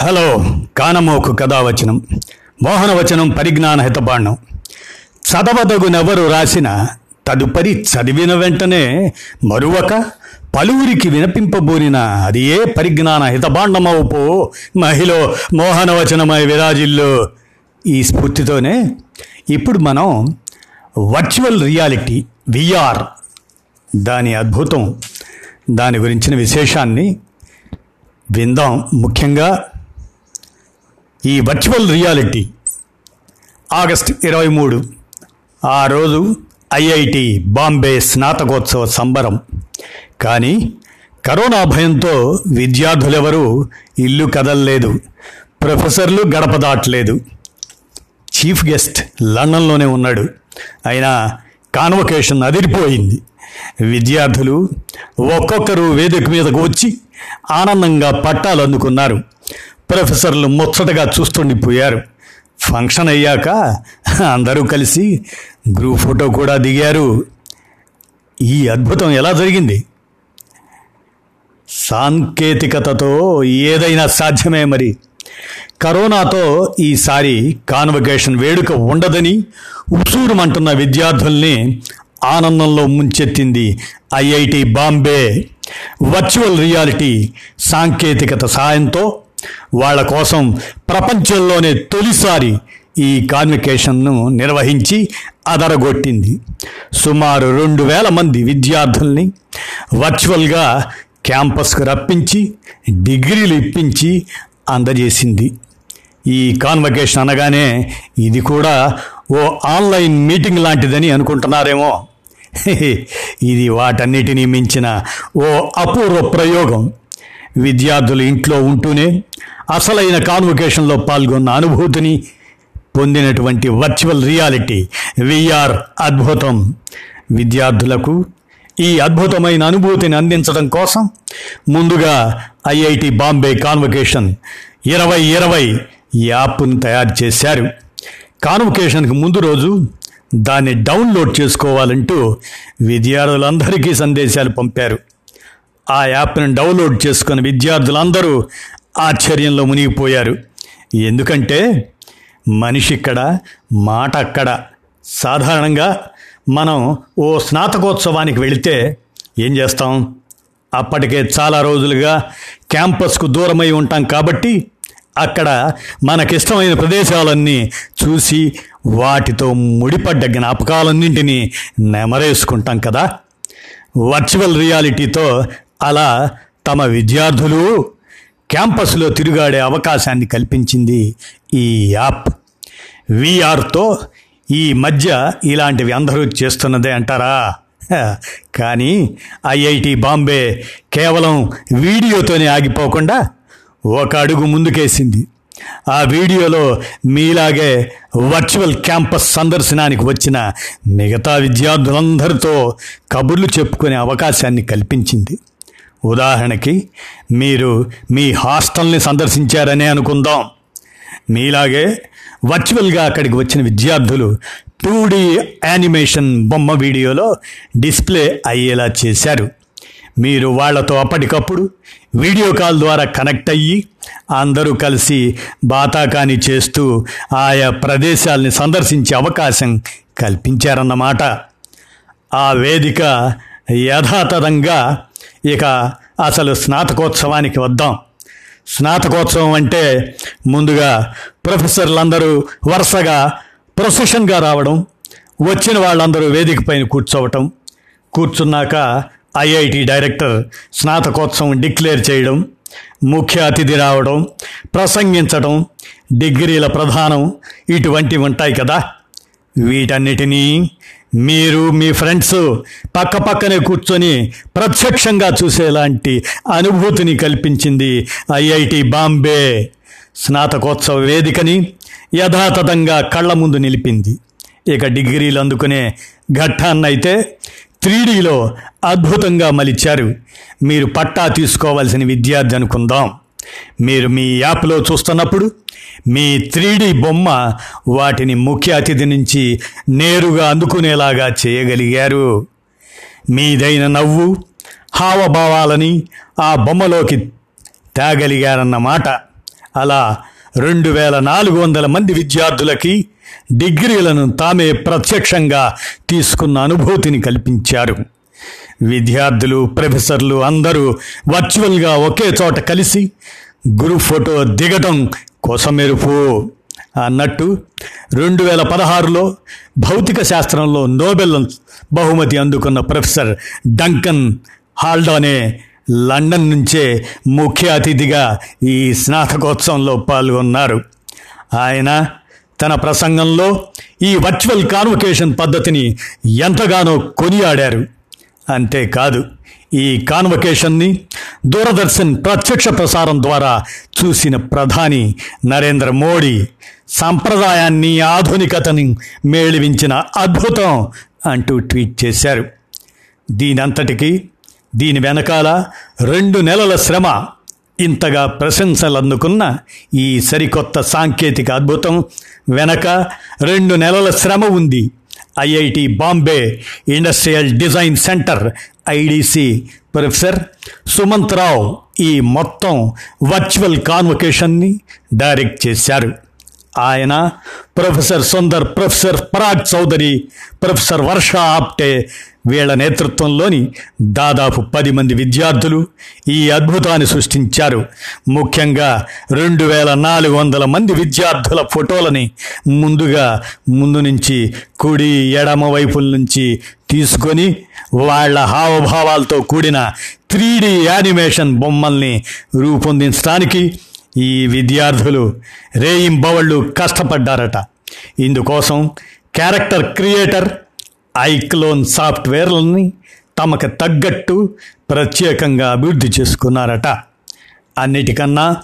Hello కానమోకు కథావచనం మోహనవచనం పరిజ్ఞాన హితబాండం చదవదగునెవరు రాసిన తదుపరి చదివిన వెంటనే మరువక పలువురికి వినపింపబోరిన అది ఏ పరిజ్ఞాన హితబాండమవుపో మహిళ మోహనవచనమై విరాజిల్లు. ఈ స్ఫూర్తితోనే ఇప్పుడు మనం వర్చువల్ రియాలిటీ విఆర్ దాని అద్భుతం దాని గురించిన విశేషాన్ని విందాం. ముఖ్యంగా ఈ వర్చువల్ రియాలిటీ ఆగస్ట్ ఇరవై మూడు ఆ రోజు ఐఐటి బాంబే స్నాతకోత్సవ సంబరం. కానీ కరోనా భయంతో విద్యార్థులెవరూ ఇల్లు కదల్లేదు ప్రొఫెసర్లు గడప దాటలేదు. చీఫ్ గెస్ట్ లండన్లోనే ఉన్నాడు. అయినా కాన్వకేషన్ అదిరిపోయింది. విద్యార్థులు ఒక్కొక్కరు వేదిక మీదకు వచ్చి ఆనందంగా పట్టాలు అందుకున్నారు. ప్రొఫెసర్లు ముచ్చటగా చూస్తుండిపోయారు. ఫంక్షన్ అయ్యాక అందరూ కలిసి గ్రూప్ ఫోటో కూడా దిగారు. ఈ అద్భుతం ఎలా జరిగింది? సాంకేతికతతో ఏదైనా సాధ్యమే మరి. కరోనాతో ఈసారి కాన్వకేషన్ వేడుక ఉండదని ఉసూరుమంటున్న విద్యార్థుల్ని ఆనందంలో ముంచెత్తింది ఐఐటి బాంబే. వర్చువల్ రియాలిటీ సాంకేతికత సాయంతో వాళ్ళ కోసం ప్రపంచంలోనే తొలిసారి ఈ కాన్వికేషన్ను నిర్వహించి అదరగొట్టింది. సుమారు రెండు వేల మంది విద్యార్థుల్ని వర్చువల్గా క్యాంపస్కు రప్పించి డిగ్రీలు ఇప్పించి అందజేసింది. ఈ కాన్వకేషన్ అనగానే ఇది కూడా ఓ ఆన్లైన్ మీటింగ్ లాంటిదని అనుకుంటున్నారేమో. ఇది వాటన్నిటినీ మించిన ఓ అపూర్వ ప్రయోగం. విద్యార్థులు ఇంట్లో ఉంటూనే అసలైన కాన్వకేషన్లో పాల్గొన్న అనుభూతిని పొందినటువంటి వర్చువల్ రియాలిటీ విఆర్ అద్భుతం. విద్యార్థులకు ఈ అద్భుతమైన అనుభూతిని అందించడం కోసం ముందుగా ఐఐటి బాంబే కాన్వకేషన్ ఇరవై ఇరవై యాప్ను తయారు చేశారు. కాన్వకేషన్కి ముందు రోజు దాన్ని డౌన్లోడ్ చేసుకోవాలంటూ విద్యార్థులందరికీ సందేశాలు పంపారు. ఆ యాప్ను డౌన్లోడ్ చేసుకున్న విద్యార్థులందరూ ఆశ్చర్యంలో మునిగిపోయారు. ఎందుకంటే మనిషి ఇక్కడ మాట అక్కడ సాధారణంగా మనం ఓ స్నాతకోత్సవానికి వెళితే ఏం చేస్తాం? అప్పటికే చాలా రోజులుగా క్యాంపస్కు దూరమై ఉంటాం కాబట్టి అక్కడ మనకిష్టమైన ప్రదేశాలన్నీ చూసి వాటితో ముడిపడ్డ జ్ఞాపకాలన్నింటినీ నెమరేసుకుంటాం కదా. వర్చువల్ రియాలిటీతో అలా తమ విద్యార్థులు క్యాంపస్లో తిరుగాడే అవకాశాన్ని కల్పించింది ఈ యాప్. విఆర్తో ఈ మధ్య ఇలాంటివి అందరూ చేస్తున్నదే అంటారా? కానీ ఐఐటి బాంబే కేవలం వీడియోతోనే ఆగిపోకుండా ఒక అడుగు ముందుకేసింది. ఆ వీడియోలో మీలాగే వర్చువల్ క్యాంపస్ సందర్శనానికి వచ్చిన మిగతా విద్యార్థులందరితో కబుర్లు చెప్పుకునే అవకాశాన్ని కల్పించింది. ఉదాహరణకి మీరు మీ హాస్టల్ని సందర్శించారనే అనుకుందాం. మీలాగే వర్చువల్గా అక్కడికి వచ్చిన విద్యార్థులు టూ డీ యానిమేషన్ బొమ్మ వీడియోలో డిస్ప్లే అయ్యేలా చేశారు. మీరు వాళ్ళతో అప్పటికప్పుడు వీడియో కాల్ ద్వారా కనెక్ట్ అయ్యి అందరూ కలిసి బాతాకాని చేస్తూ ఆయా ప్రదేశాల్ని సందర్శించే అవకాశం కల్పించారన్నమాట. ఆ వేదిక యథాతథంగా ఇక అసలు స్నాతకోత్సవానికి వద్దాం. స్నాతకోత్సవం అంటే ముందుగా ప్రొఫెసర్లందరూ వరుసగా ప్రొసెషన్గా రావడం వచ్చిన వాళ్ళందరూ వేదిక పైన కూర్చోవటం కూర్చున్నాక ఐఐటి డైరెక్టర్ స్నాతకోత్సవం డిక్లేర్ చేయడం ముఖ్య అతిథి రావడం ప్రసంగించడం డిగ్రీల ప్రధానం ఇటువంటివి ఉంటాయి కదా. వీటన్నిటినీ మీరు మీ ఫ్రెండ్స్ పక్క పక్కనే కూర్చొని ప్రత్యక్షంగా చూసేలాంటి అనుభూతిని కల్పించింది ఐఐటి బాంబే స్నాతకోత్సవ వేదికని యథాతథంగా కళ్ళ ముందు నిలిపింది. ఇక డిగ్రీలు అందుకునే ఘట్టాన్నైతే త్రీడీలో అద్భుతంగా మలిచారు. మీరు పట్టా తీసుకోవాల్సిన విద్యార్థి అనుకుందాం. మీరు మీ యాప్లో చూస్తున్నప్పుడు మీ త్రీడీ బొమ్మ వాటిని ముఖ్య అతిథి నుంచి నేరుగా అందుకునేలాగా చేయగలిగారు. మీదైన నవ్వు హావభావాలని ఆ బొమ్మలోకి తేగలిగారన్నమాట అలా రెండు వేల నాలుగు వందల మంది విద్యార్థులకి డిగ్రీలను తామే ప్రత్యక్షంగా తీసుకున్న అనుభూతిని కల్పించారు. విద్యార్థులు ప్రొఫెసర్లు అందరూ వర్చువల్గా ఒకే చోట కలిసి గురు ఫోటో దిగటం కొసమెరుపు అన్నట్టు రెండు వేల పదహారులో భౌతిక శాస్త్రంలో నోబెల్ బహుమతి అందుకున్న ప్రొఫెసర్ డంకన్ హాల్డానే లండన్ నుంచే ముఖ్య అతిథిగా ఈ స్నాతకోత్సవంలో పాల్గొన్నారు. ఆయన తన ప్రసంగంలో ఈ వర్చువల్ కాన్వకేషన్ పద్ధతిని ఎంతగానో కొనియాడారు. అంతేకాదు ఈ కాన్వకేషన్ని దూరదర్శన్ ప్రత్యక్ష ప్రసారం ద్వారా చూసిన ప్రధాని నరేంద్ర మోడీ సంప్రదాయాన్ని ఆధునికతని మేళవించిన అద్భుతం అంటూ ట్వీట్ చేశారు. దీనంతటికీ దీని వెనకాల రెండు నెలల శ్రమ ఇంతగా ప్రశంసలు అందుకున్న ఈ సరికొత్త సాంకేతిక అద్భుతం వెనక రెండు నెలల శ్రమ ఉంది. IIT Bombay industrial design centre IDC. Professor Sumanth Rao ఈ మొత్తం వర్చువల్ కాన్వకేషన్ని డైరెక్ట్ చేశారు. ఆయన professor Sundar professor Parag Chaudhari professor Varsha Apte వీళ్ళ నేతృత్వంలోని దాదాపు పది మంది విద్యార్థులు ఈ అద్భుతాన్ని సృష్టించారు. ముఖ్యంగా రెండు వేల నాలుగు వందల మంది విద్యార్థుల ఫోటోలని ముందుగా ముందు నుంచి కుడి ఎడమ వైపుల నుంచి తీసుకొని వాళ్ళ హావభావాలతో కూడిన త్రీ యానిమేషన్ బొమ్మల్ని రూపొందించడానికి ఈ విద్యార్థులు రేయింబవళ్ళు కష్టపడ్డారట. ఇందుకోసం క్యారెక్టర్ క్రియేటర్ ఐక్లోన్ సాఫ్ట్వేర్లని తమకు తగ్గట్టు ప్రత్యేకంగా అభివృద్ధి చేసుకున్నారట. అన్నిటికన్నా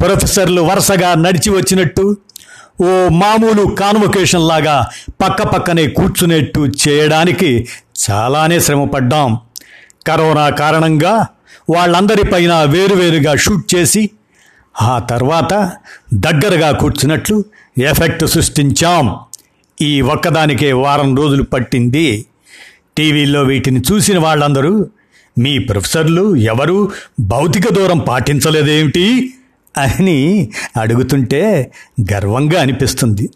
ప్రొఫెసర్లు వరుసగా నడిచి వచ్చినట్టు ఓ మామూలు కాన్వకేషన్ లాగా పక్క పక్కనే కూర్చునేట్టు చేయడానికి చాలానే శ్రమపడ్డాం. కరోనా కారణంగా వాళ్ళందరిపైన వేరువేరుగా షూట్ చేసి ఆ తర్వాత దగ్గరగా కూర్చున్నట్లు ఎఫెక్ట్ సృష్టించాం. ఈ ఒక్కదానికే వారం రోజులు పట్టింది. టీవీలో వీటిని చూసిన వాళ్ళందరూ మీ ప్రొఫెసర్లు ఎవరు? భౌతిక దూరం పాటించలేదేమిటి? అని అడుగుతుంటే గర్వంగా అనిపిస్తుంది.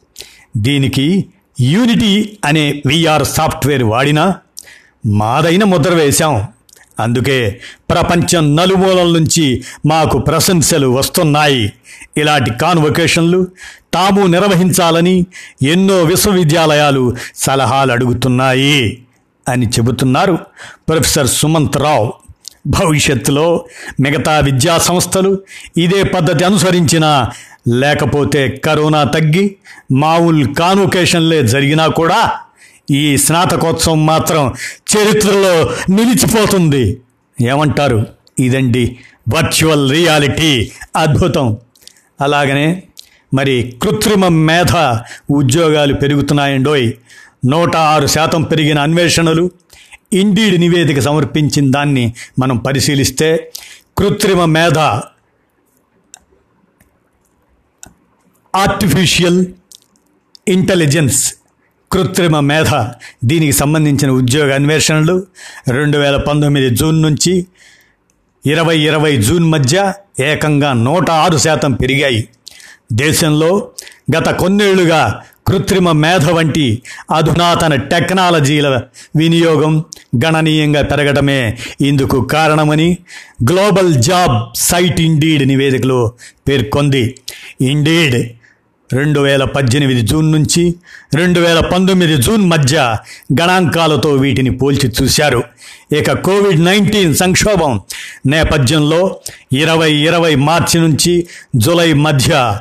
దీనికి యూనిటీ అనే విఆర్ సాఫ్ట్వేర్ వాడినా మాదైన ముద్ర వేశాం. అందుకే ప్రపంచం నలుమూలల నుంచి మాకు ప్రశంసలు వస్తున్నాయి. ఇలాంటి కాన్వొకేషన్లు తాము నిర్వహించాలని ఎన్నో విశ్వవిద్యాలయాలు సలహాలు అడుగుతున్నాయి అని చెబుతున్నారు ప్రొఫెసర్ సుమంత్ రావు. భవిష్యత్తులో మిగతా విద్యా సంస్థలు ఇదే పద్ధతి అనుసరించినా లేకపోతే కరోనా తగ్గి మామూలు కాన్వకేషన్లే జరిగినా కూడా ఈ స్నాతకోత్సవం మాత్రం చరిత్రలో నిలిచిపోతుంది. ఏమంటారు? ఇదండి వర్చువల్ రియాలిటీ అద్భుతం. అలాగనే మరి కృత్రిమ మేధ ఉద్యోగాలు పెరుగుతున్నాయండోయ్. నూట ఆరు శాతం పెరిగిన అన్వేషణలు ఇండీడ్ నివేదిక సమర్పించిన దాన్ని మనం పరిశీలిస్తే కృత్రిమ మేధ ఆర్టిఫిషియల్ ఇంటెలిజెన్స్ కృత్రిమ మేధ దీనికి సంబంధించిన ఉద్యోగ అన్వేషణలు రెండు వేల పంతొమ్మిది జూన్ నుంచి ఇరవై ఇరవై జూన్ మధ్య ఏకంగా నూట ఆరు శాతం పెరిగాయి. దేశంలో గత కొన్నేళ్ళుగా కృత్రిమ మేధ వంటి అధునాతన టెక్నాలజీల వినియోగం గణనీయంగా పెరగడమే ఇందుకు కారణమని గ్లోబల్ జాబ్ సైట్ ఇండీడ్ నివేదికలో పేర్కొంది. ఇండీడ్ రెండు వేల పద్దెనిమిది జూన్ నుంచి రెండు వేల పంతొమ్మిది జూన్ మధ్య గణాంకాలతో వీటిని పోల్చి చూశారు. ఇక కోవిడ్ నైన్టీన్ సంక్షోభం నేపథ్యంలో ఇరవై ఇరవై మార్చి నుంచి జూలై మధ్య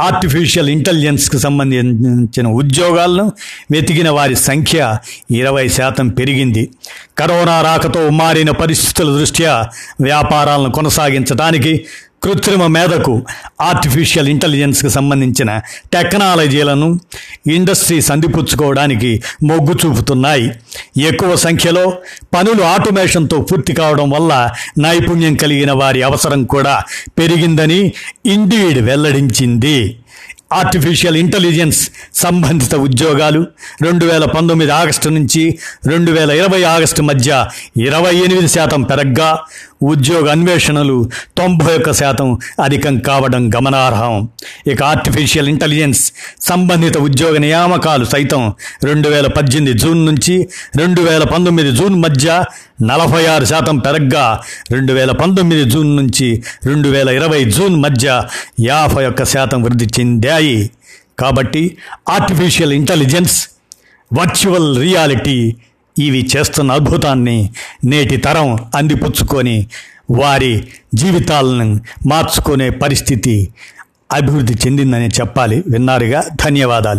ఆర్టిఫిషియల్ ఇంటెలిజెన్స్కి సంబంధించిన ఉద్యోగాలను వెతికిన వారి సంఖ్య ఇరవై శాతం పెరిగింది. కరోనా రాకతో మారిన పరిస్థితుల దృష్ట్యా వ్యాపారాలను కొనసాగించడానికి కృత్రిమ మేధకు ఆర్టిఫిషియల్ ఇంటెలిజెన్స్కి సంబంధించిన టెక్నాలజీలను ఇండస్ట్రీస్ అందిపుచ్చుకోవడానికి మొగ్గు చూపుతున్నాయి. ఎక్కువ సంఖ్యలో పనులు ఆటోమేషన్తో పూర్తి కావడం వల్ల నైపుణ్యం కలిగిన వారి అవసరం కూడా పెరిగిందని ఇండీడ్ వెల్లడించింది. ఆర్టిఫిషియల్ ఇంటెలిజెన్స్ సంబంధిత ఉద్యోగాలు రెండు వేల పంతొమ్మిది ఆగస్టు నుంచి రెండు వేల ఇరవై ఆగస్టు మధ్య ఇరవై ఎనిమిది శాతం పెరగ్గా ఉద్యోగ అన్వేషణలు తొంభై ఒక్క శాతం అధికం కావడం గమనార్హం. ఇక ఆర్టిఫిషియల్ ఇంటెలిజెన్స్ సంబంధిత ఉద్యోగ నియామకాలు సైతం రెండు వేల పద్దెనిమిది జూన్ నుంచి రెండు వేల పంతొమ్మిది జూన్ మధ్య నలభై ఆరు శాతం పెరగ్గా రెండు వేల పంతొమ్మిది జూన్ నుంచి రెండు వేల ఇరవై జూన్ మధ్య యాభై ఒక్క శాతం వృద్ధి చెందాయి. కాబట్టి ఆర్టిఫిషియల్ ఇంటెలిజెన్స్ వర్చువల్ రియాలిటీ ఇవి చేస్తున్న అద్భుతాన్ని నేటి తరం అందిపుచ్చుకొని వారి జీవితాలను మార్చుకునే పరిస్థితి అభివృద్ధి చెందిందని చెప్పాలి. విన్నారుగా? ధన్యవాదాలు.